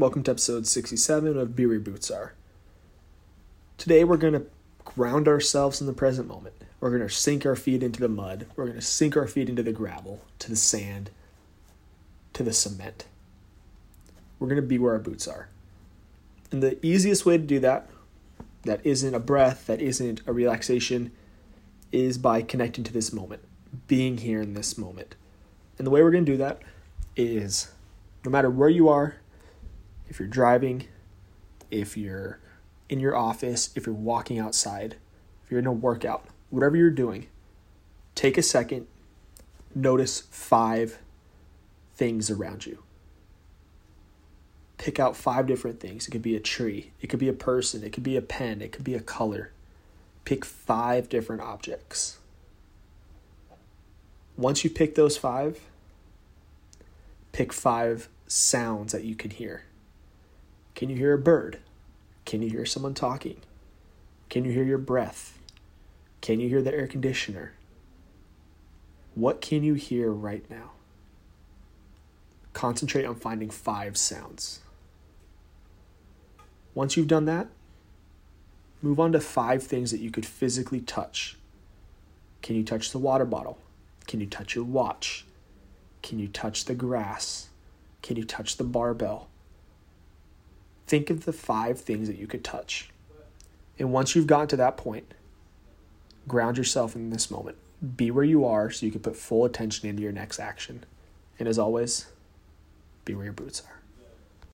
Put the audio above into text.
Welcome to episode 67 of Be Where Your Boots Are. Today we're going to ground ourselves in the present moment. We're going to sink our feet into the mud. We're going to sink our feet into the gravel, to the sand, to the cement. We're going to be where our boots are. And the easiest way to do that, that isn't a breath, that isn't a relaxation, is by connecting to this moment, being here in this moment. And the way we're going to do that is no matter where you are, if you're driving, if you're in your office, if you're walking outside, if you're in a workout, whatever you're doing, take a second, notice five things around you. Pick out five different things. It could be a tree, it could be a person, it could be a pen, it could be a color. Pick five different objects. Once you pick those five, pick five sounds that you can hear. Can you hear a bird? Can you hear someone talking? Can you hear your breath? Can you hear the air conditioner? What can you hear right now? Concentrate on finding five sounds. Once you've done that, move on to five things that you could physically touch. Can you touch the water bottle? Can you touch your watch? Can you touch the grass? Can you touch the barbell? Think of the five things that you could touch. And once you've gotten to that point, ground yourself in this moment. Be where you are so you can put full attention into your next action. And as always, be where your boots are.